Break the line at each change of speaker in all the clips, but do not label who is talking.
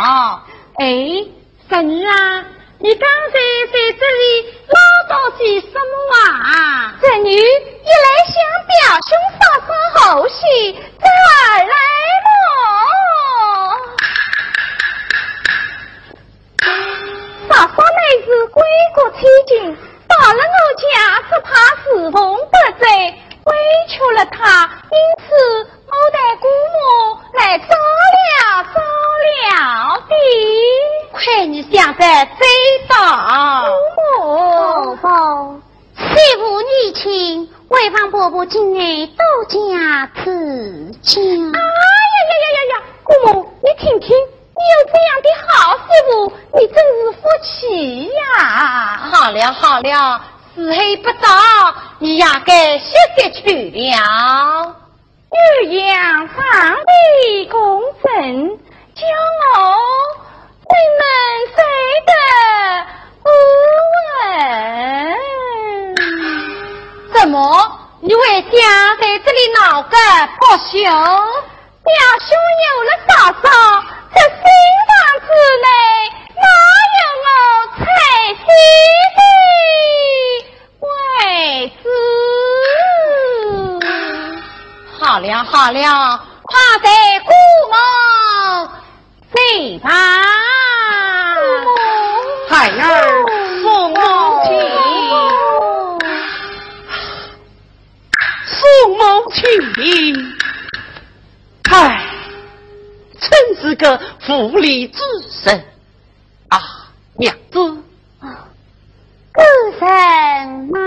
哦，哎，神女啊，你刚才在这里唠叨些
什么话啊？
侄女，一来向表兄发声好戏，再来喽。少少妹是归国千金，到了我家，只怕侍奉不周，委屈了她，因此。我带姑母来照料照料的，
亏你想得周到。
姑
母，媳妇年轻，未防婆婆今后多加指教。哎
呀呀呀呀呀！姑母，你听听，你有这样的好媳妇，你真是福气呀！
好了好了，时候不早，你也该歇歇去了。
岳阳长帝公正，叫我怎能舍得不稳？怎么你会家在
这里闹个不休？表
兄有了嫂嫂，这新房子内哪有我彩心的位子？
好了好了，快得姑母对吧？
孩儿父母亲，父母亲，唉，真是个福利之身啊，娘子，啊，
孤妈。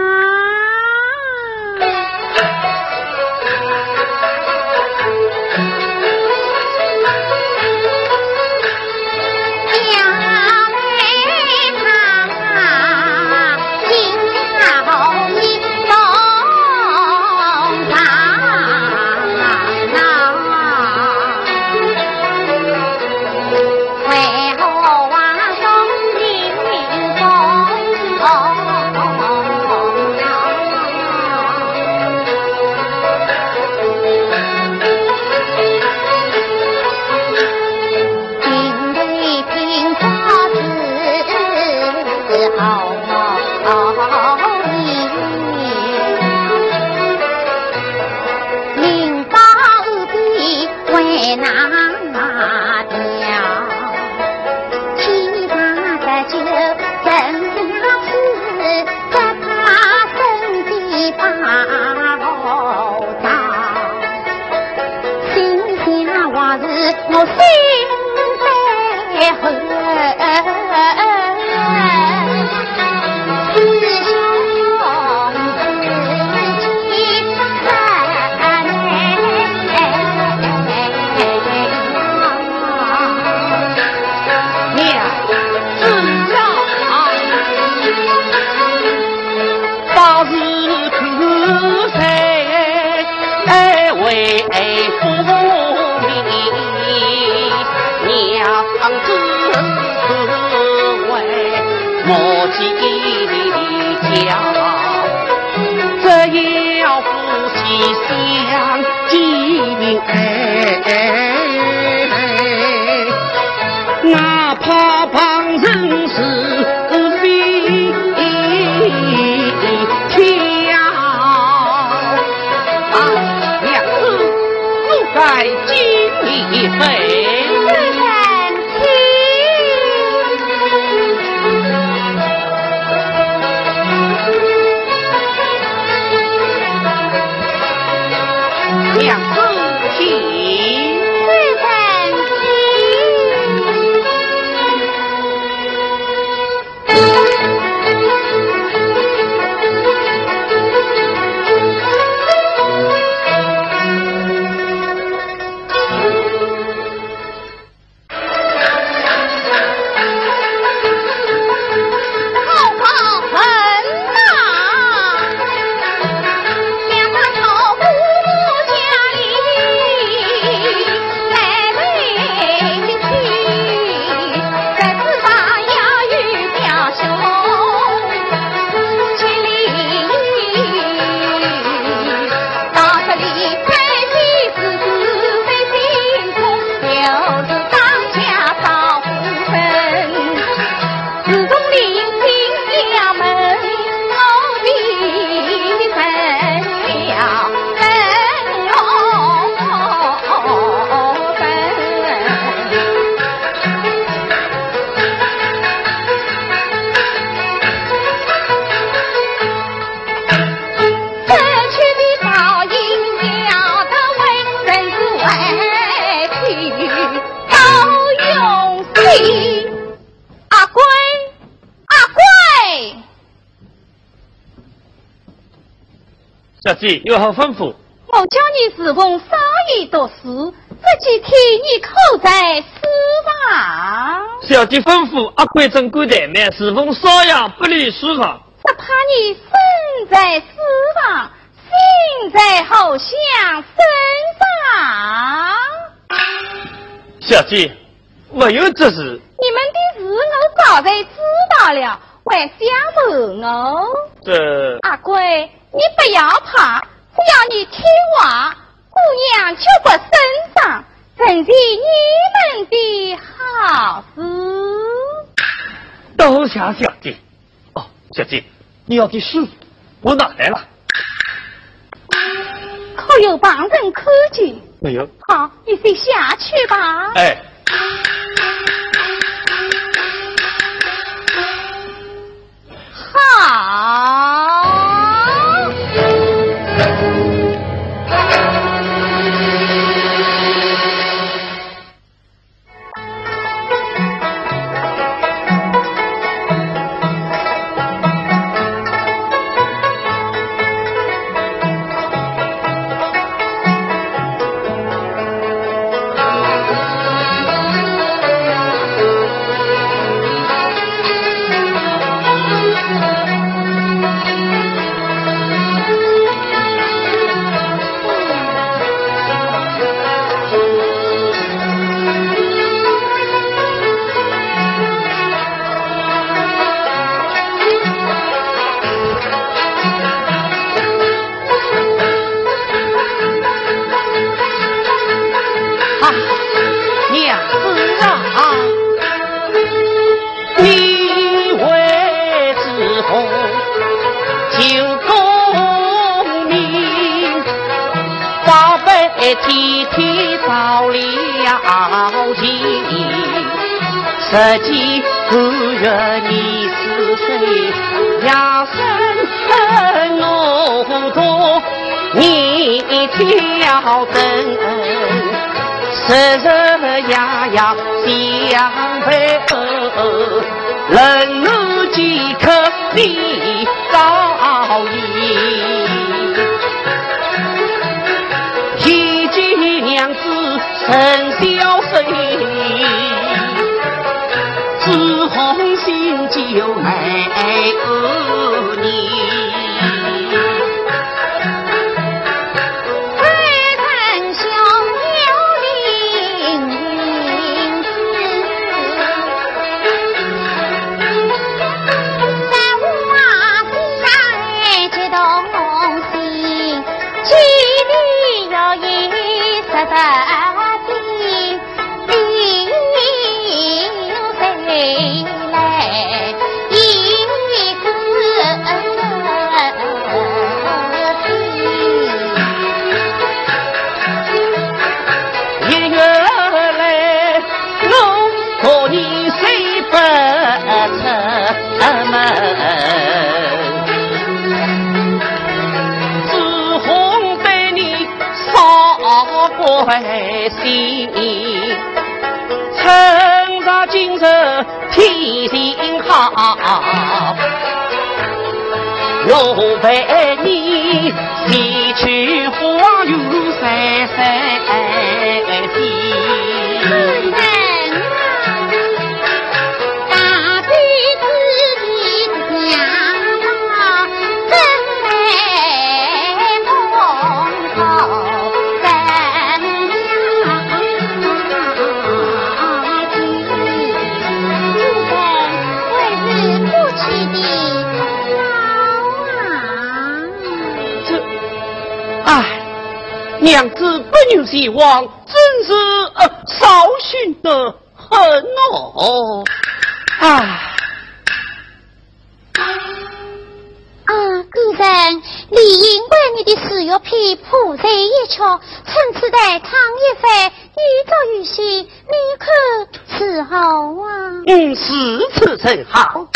有何吩咐？
我叫你侍奉少爷读书，这几天你口在书房。
小姐吩咐阿贵正官怠慢，侍奉少爷不离书房。
只怕你身在书房，心在后巷身上。
小姐，没有这事。
你们的事我早就知道了，还想问我？
这
阿贵。你不要怕，只要你听话，姑娘就不身上，成全你们的好事。
多谢小姐。哦，小姐，你要的书我拿来了。
可有旁人看见？
没有。
好，你先下去吧。
哎。
好。
天天造了情，实际不愿你是谁，养生路多，你挑灯，日日夜夜相陪，人路几可你早你，趁着今日天晴好，我陪你西去花园散散牛希望，真是呃扫兴的很哦！啊，
夫人，理应为你的事业品铺在一桥，趁此待唱一番，预祝于喜，你可伺候啊？
嗯，是此甚好。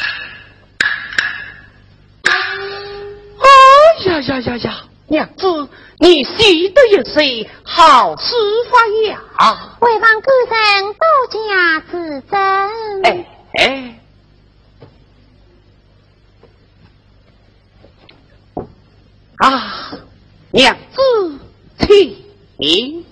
哎呀呀呀呀！娘子，你喜得一岁好事发呀！
为望个人多加指正。哎
哎，啊，娘子，请。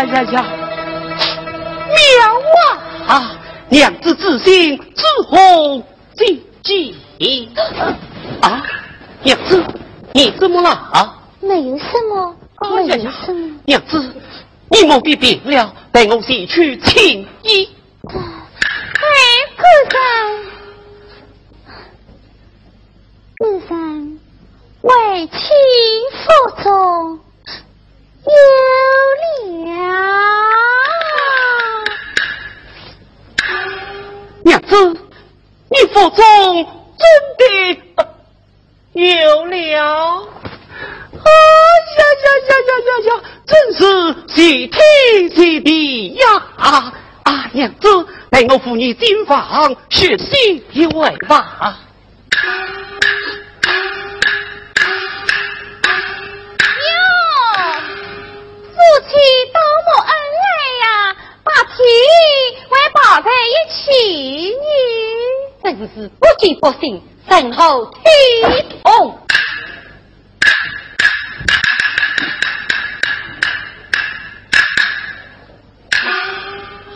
呀呀呀！
娘啊！
啊，娘子之心自红自己。啊，娘子，你怎么了？
没有什么，没有什么。
娘子，你莫必病了，带我先去请医。哎，
客人，客人，为妻负重有了。
娘子，你腹中真的有了？啊呀呀呀呀呀呀！真是喜天喜地呀！啊啊，娘子，带我扶你进房学习一位吧。
夫妻多么恩爱呀！把天还抱在一起呢，
真是不敬不信，身后体痛。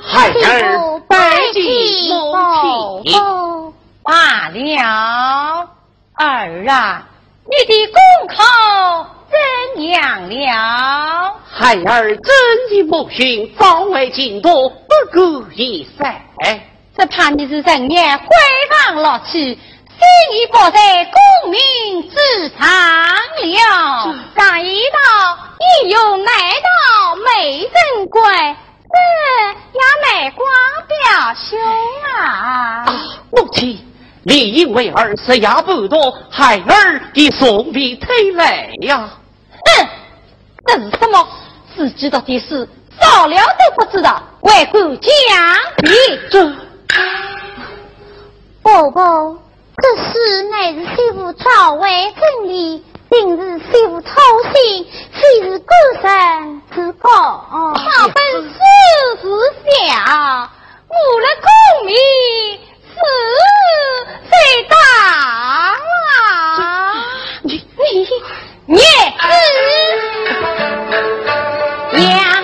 孩儿拜祭母亲。
罢了，儿啊，你的功课怎样了？
孩儿真的母亲早为尽多，不顾一塞。
只怕你是人言回望落去，心已不在功名之上了。
上一道，你又来到美人关。这要卖光表兄
啊！
母亲，你因为儿食压不多，孩儿已送你推来呀！
哼，这是什么？只知道的事，早了都不知道，为何讲理？
这
伯伯，这事乃是媳妇早为真理。今日媳妇操心，虽是孤身之过。他本事是小，
误了功名是
谁打你？你你是娘？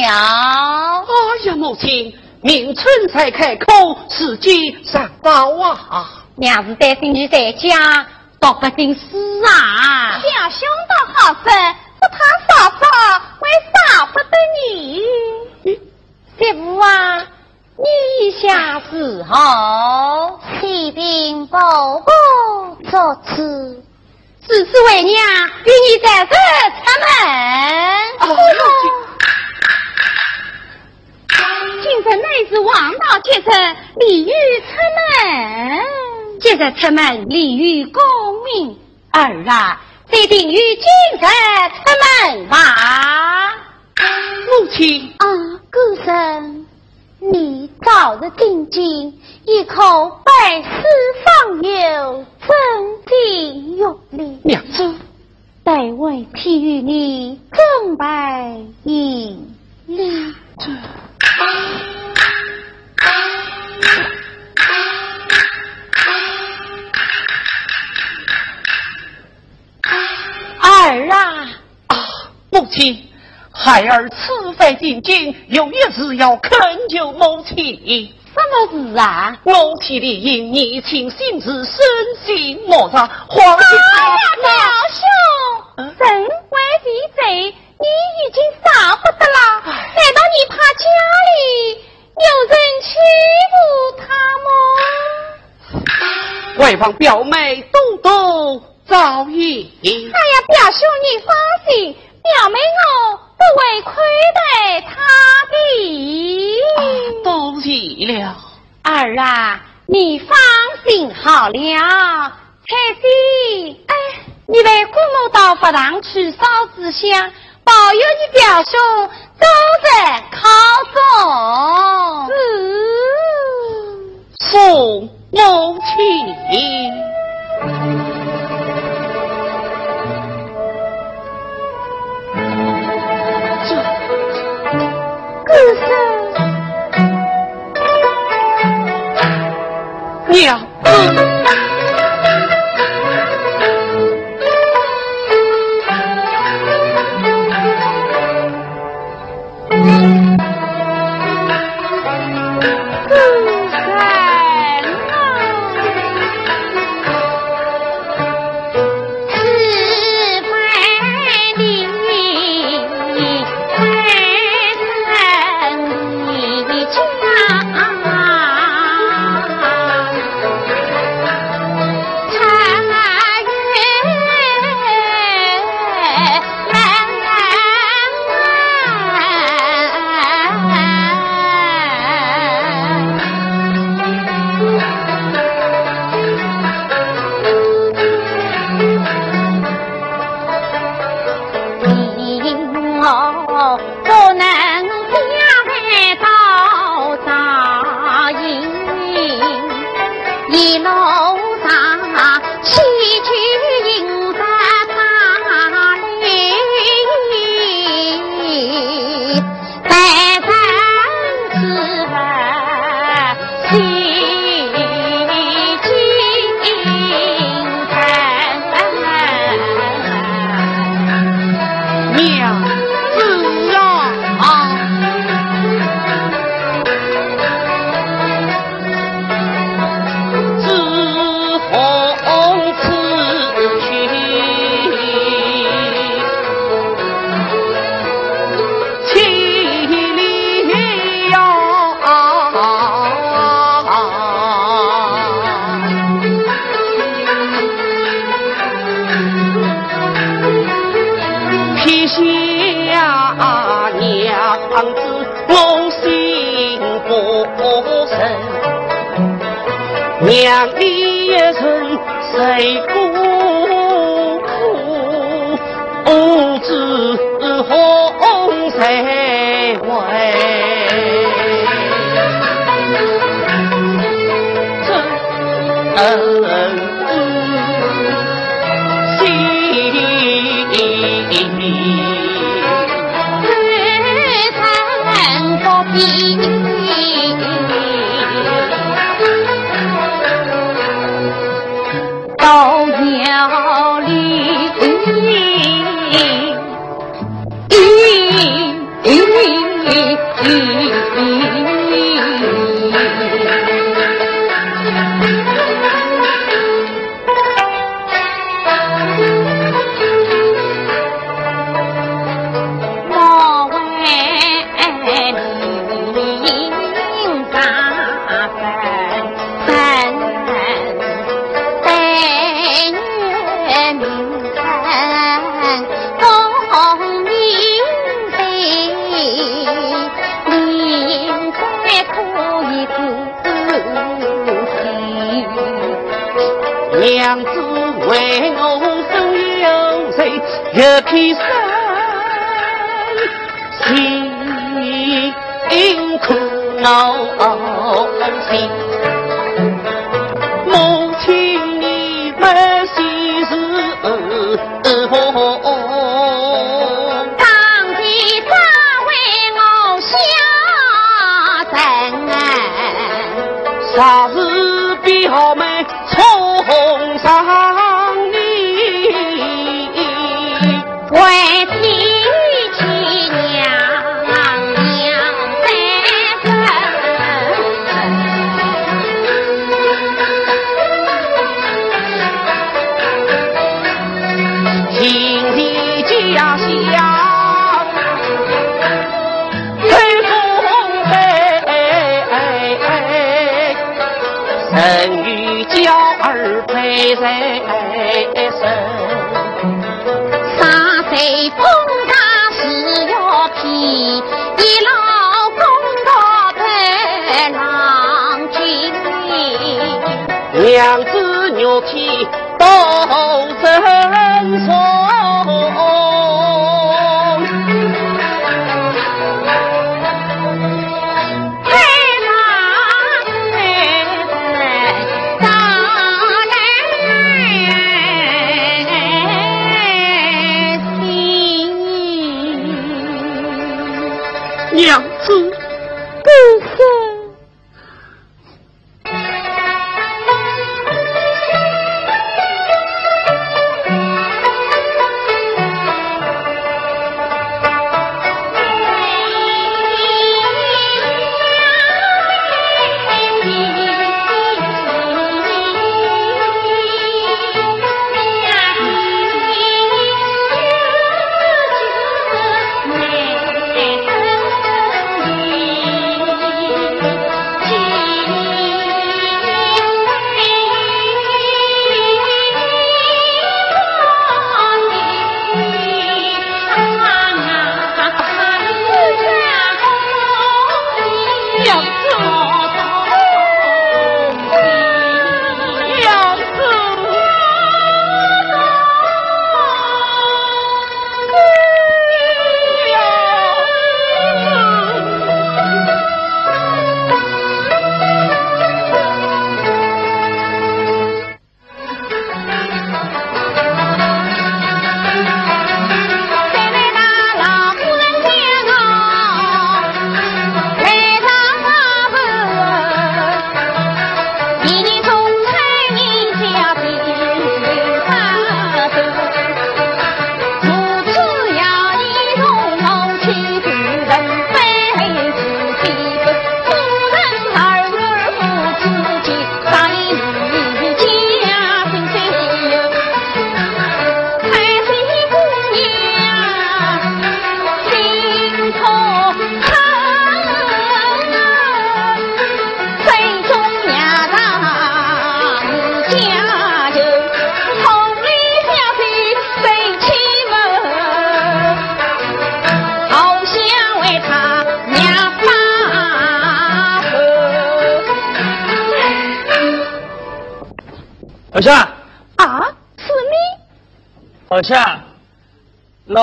呀！
母亲，明春才开口，时机尚早啊！
娘子担心你在家读不进书啊！
小兄倒好生，不怕嫂嫂会少不得你。
媳妇啊，你一下是好？启禀伯伯，这次
只是为
娘与你在这出门。
今日乃是王道杰成，鲤鱼出门。
今日出门，鲤鱼功名。儿啊，必定于今日出门吧。
母亲
啊，孤身，你早日定睛，一口百世方有，真情玉立。
娘子，
待为替与你正白银礼。儿啊
啊，母亲，孩儿此番进京，有一事要恳求母亲。
什么事啊？
母亲的因年轻心智，深信莫查。皇上，表
兄，人为地贼，你已经少不得了。难道你怕家里有人欺负他吗？
外房表妹多多遭殃。哎呀，
表兄你放心，表妹我不会亏待他的。
多谢了，
儿啊，你放心好了。彩姐，
哎，
你为姑母到佛堂去烧纸香，保佑你表兄早日考中。是，
送母亲。娘子。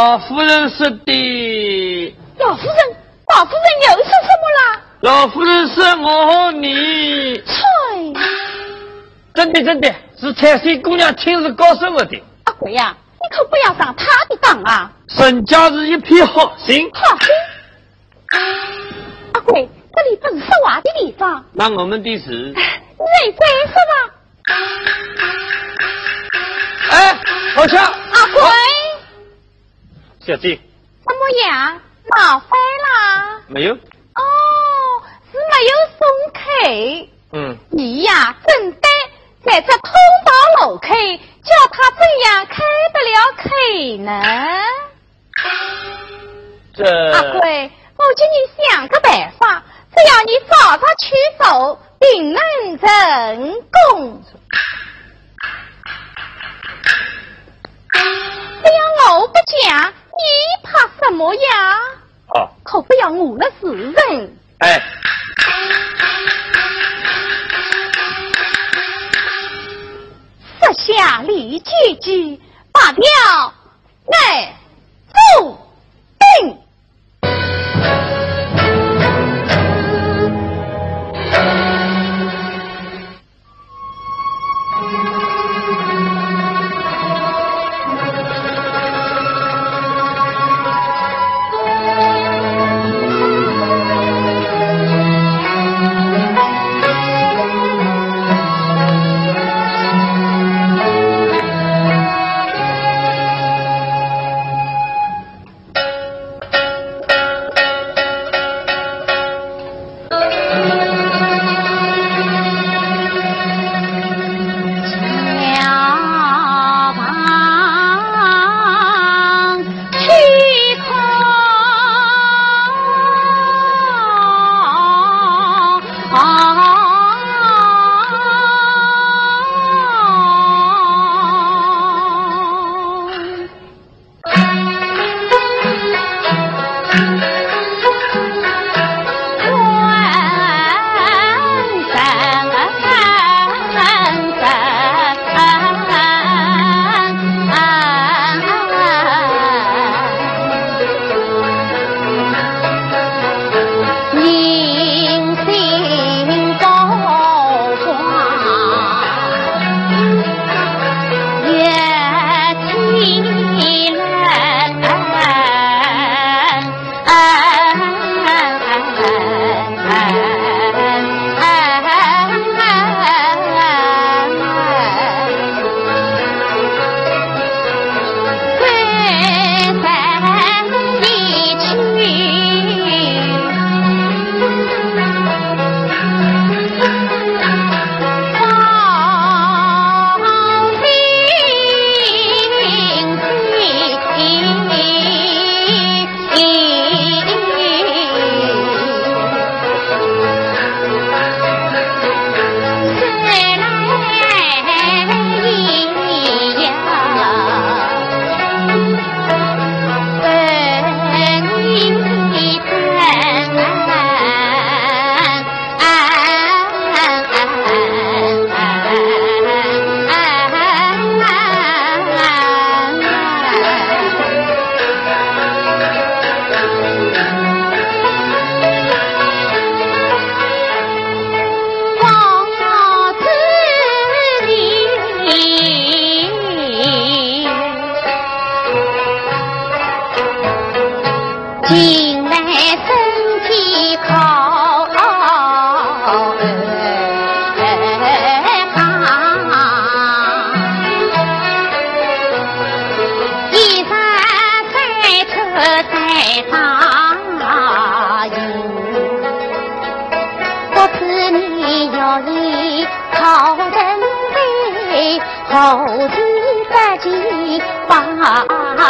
老夫人说的，
老夫人，老夫人又说什么啦？
老夫人说我和你，
猜，
真的真的是彩水姑娘亲自告诉我的。
阿贵呀、你可不要上她的当啊！
沈家是一片好心，
好心，阿贵，这里不是说话的地方，
那我们的事，你
再说吧。
哎，好像小姐
怎么样？闹翻啦？
没有，哦，
是没有送客。
嗯，
你呀，真的在这通道楼开，叫他怎样开得了口呢？
这阿
贵，我叫你想个办法，只要你早早去走，定能成功。只要我不讲，你怕什么呀？
哦，
可不要误了时人。
哎，
设下李姐姐，把掉内注定。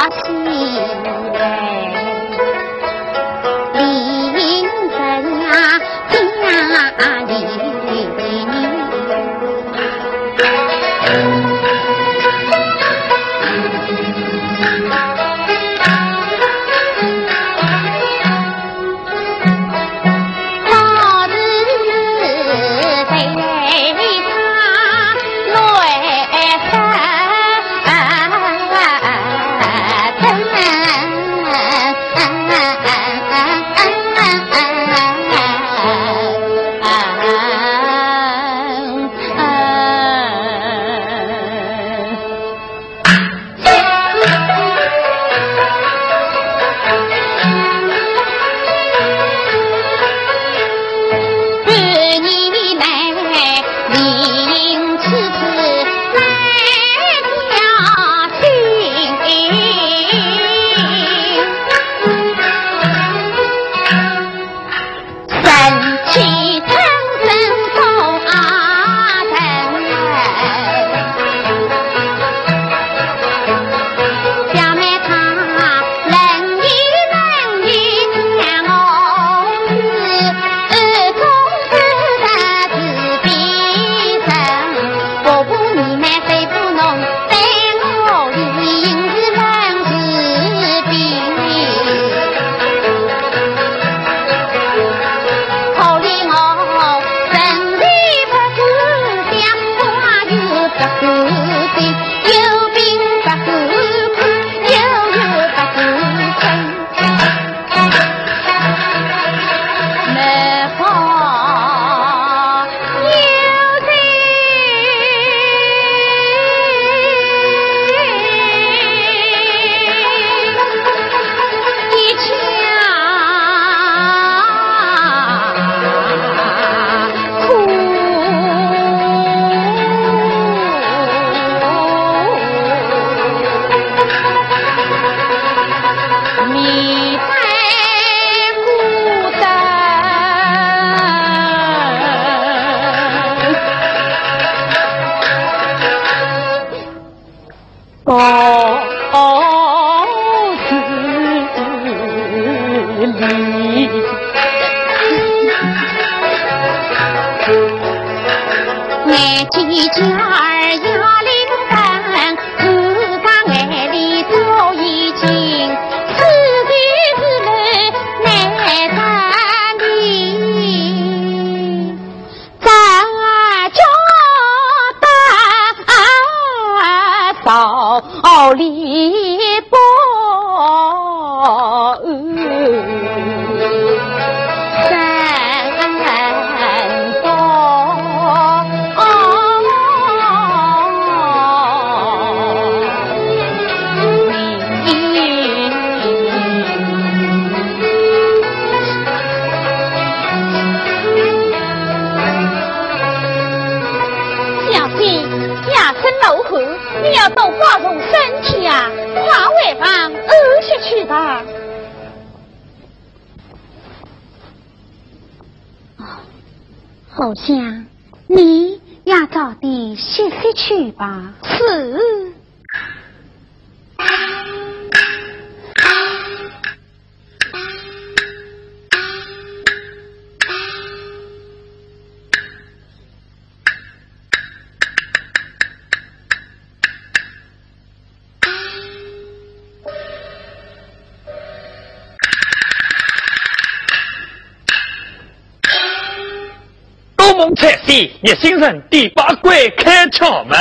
气。
叶先生第八关开窍门，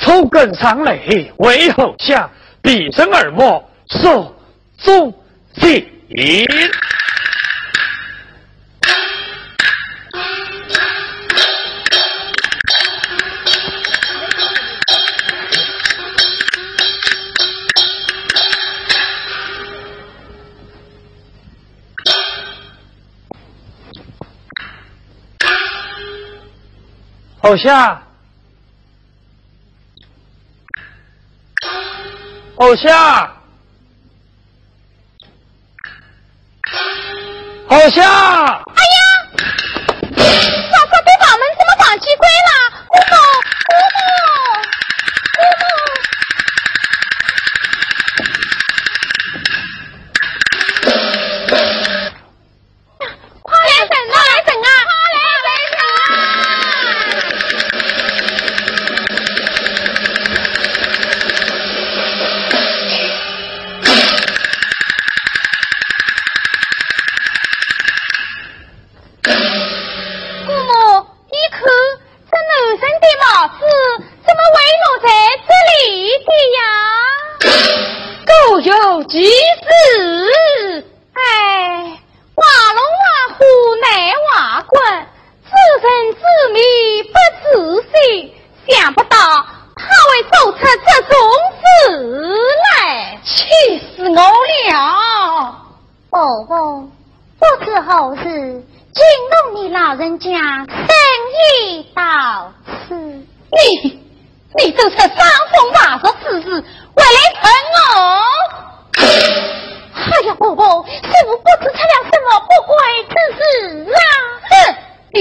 抽根上来为后相，闭声耳目，受中心。偶像，偶像，偶像。哎
呀！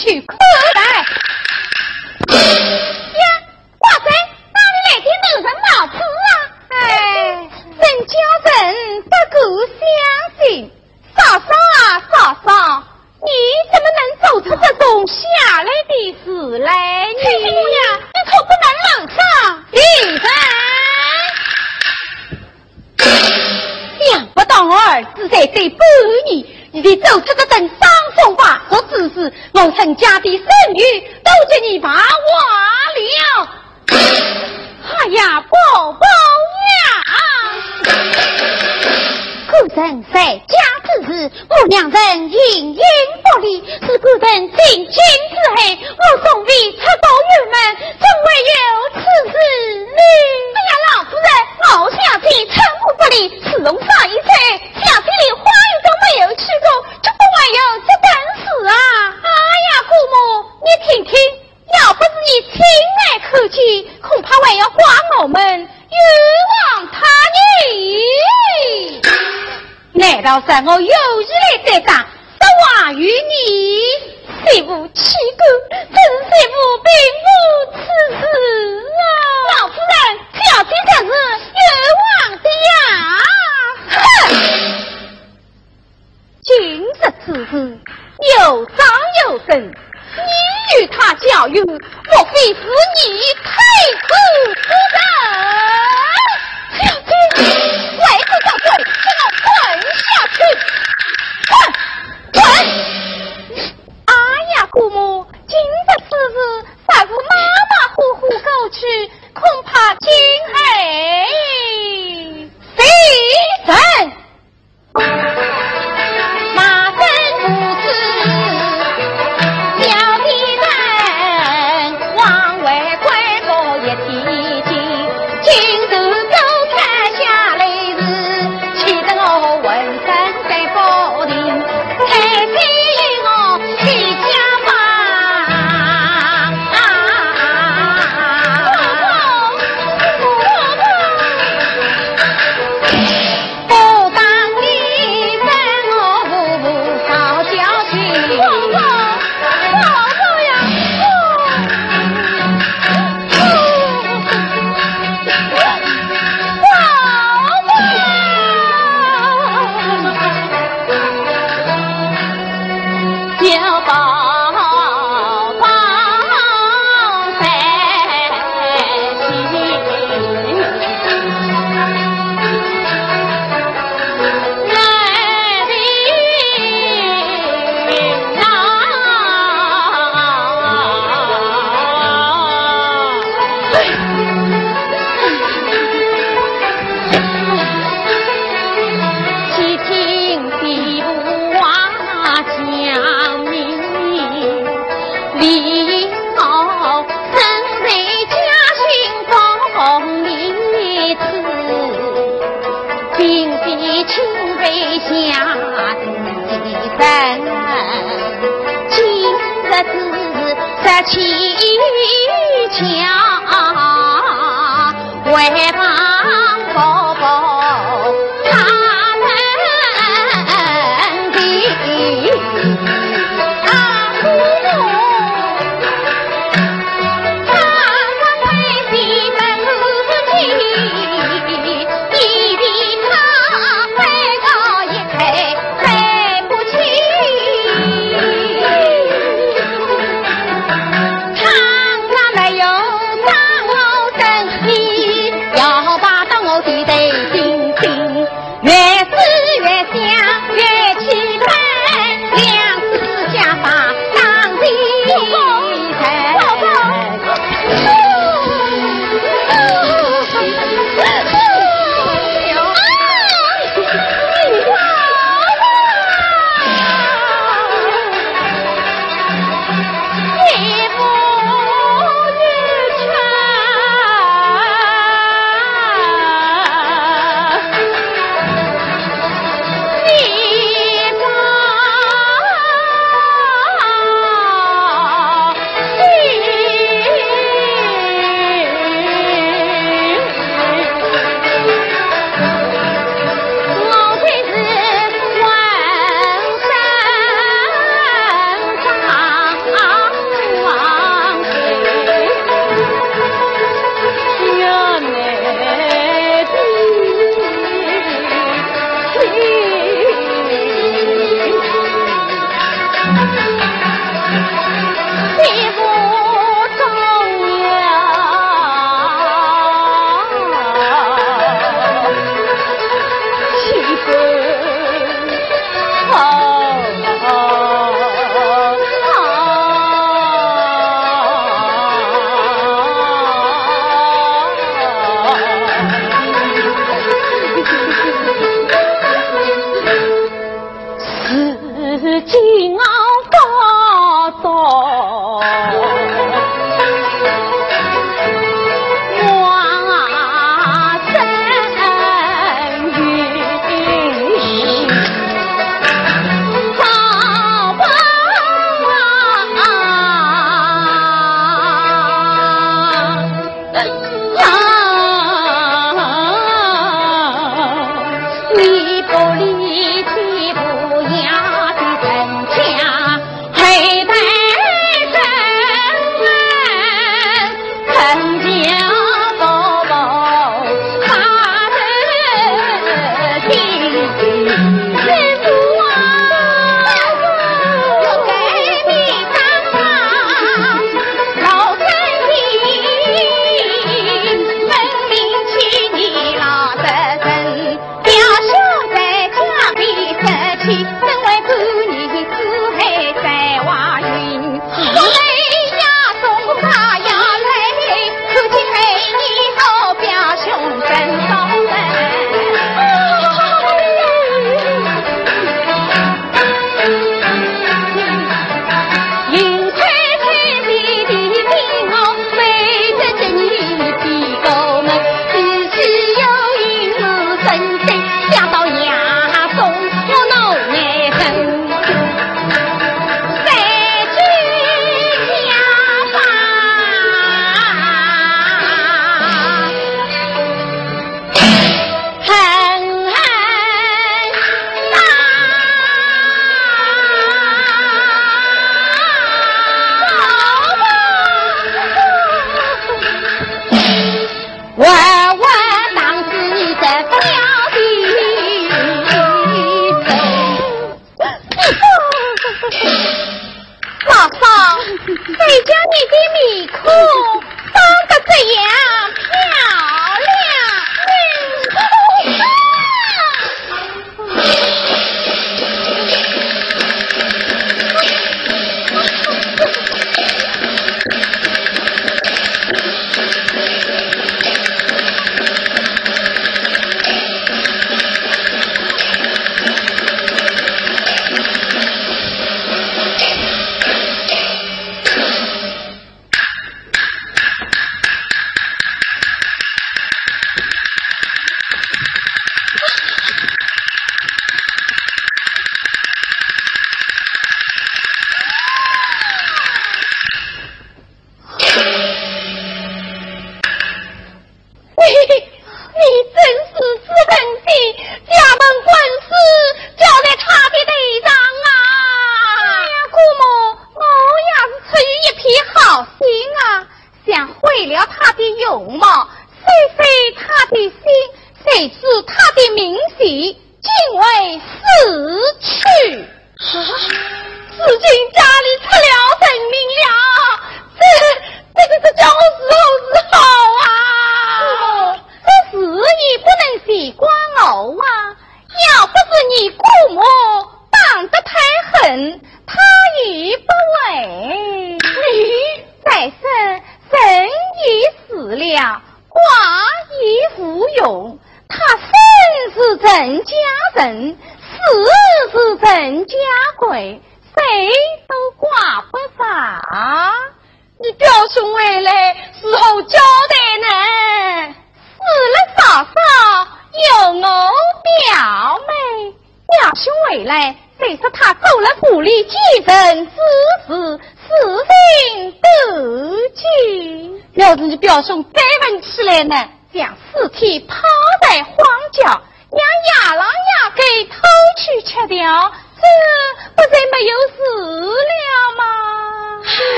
去看。
và ngôi